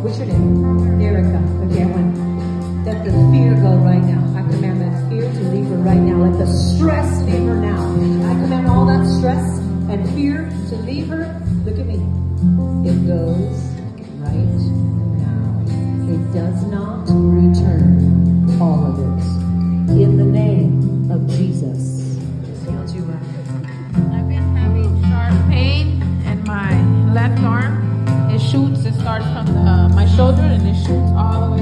What's your name? Erica. Okay, I want let the fear go right now. I command that fear to leave her right now. Let the stress leave her now. I command all that stress and fear to leave her. Look at me. It goes right now. It does not return all of it. In the name shoots. It starts from the, my shoulder and it shoots all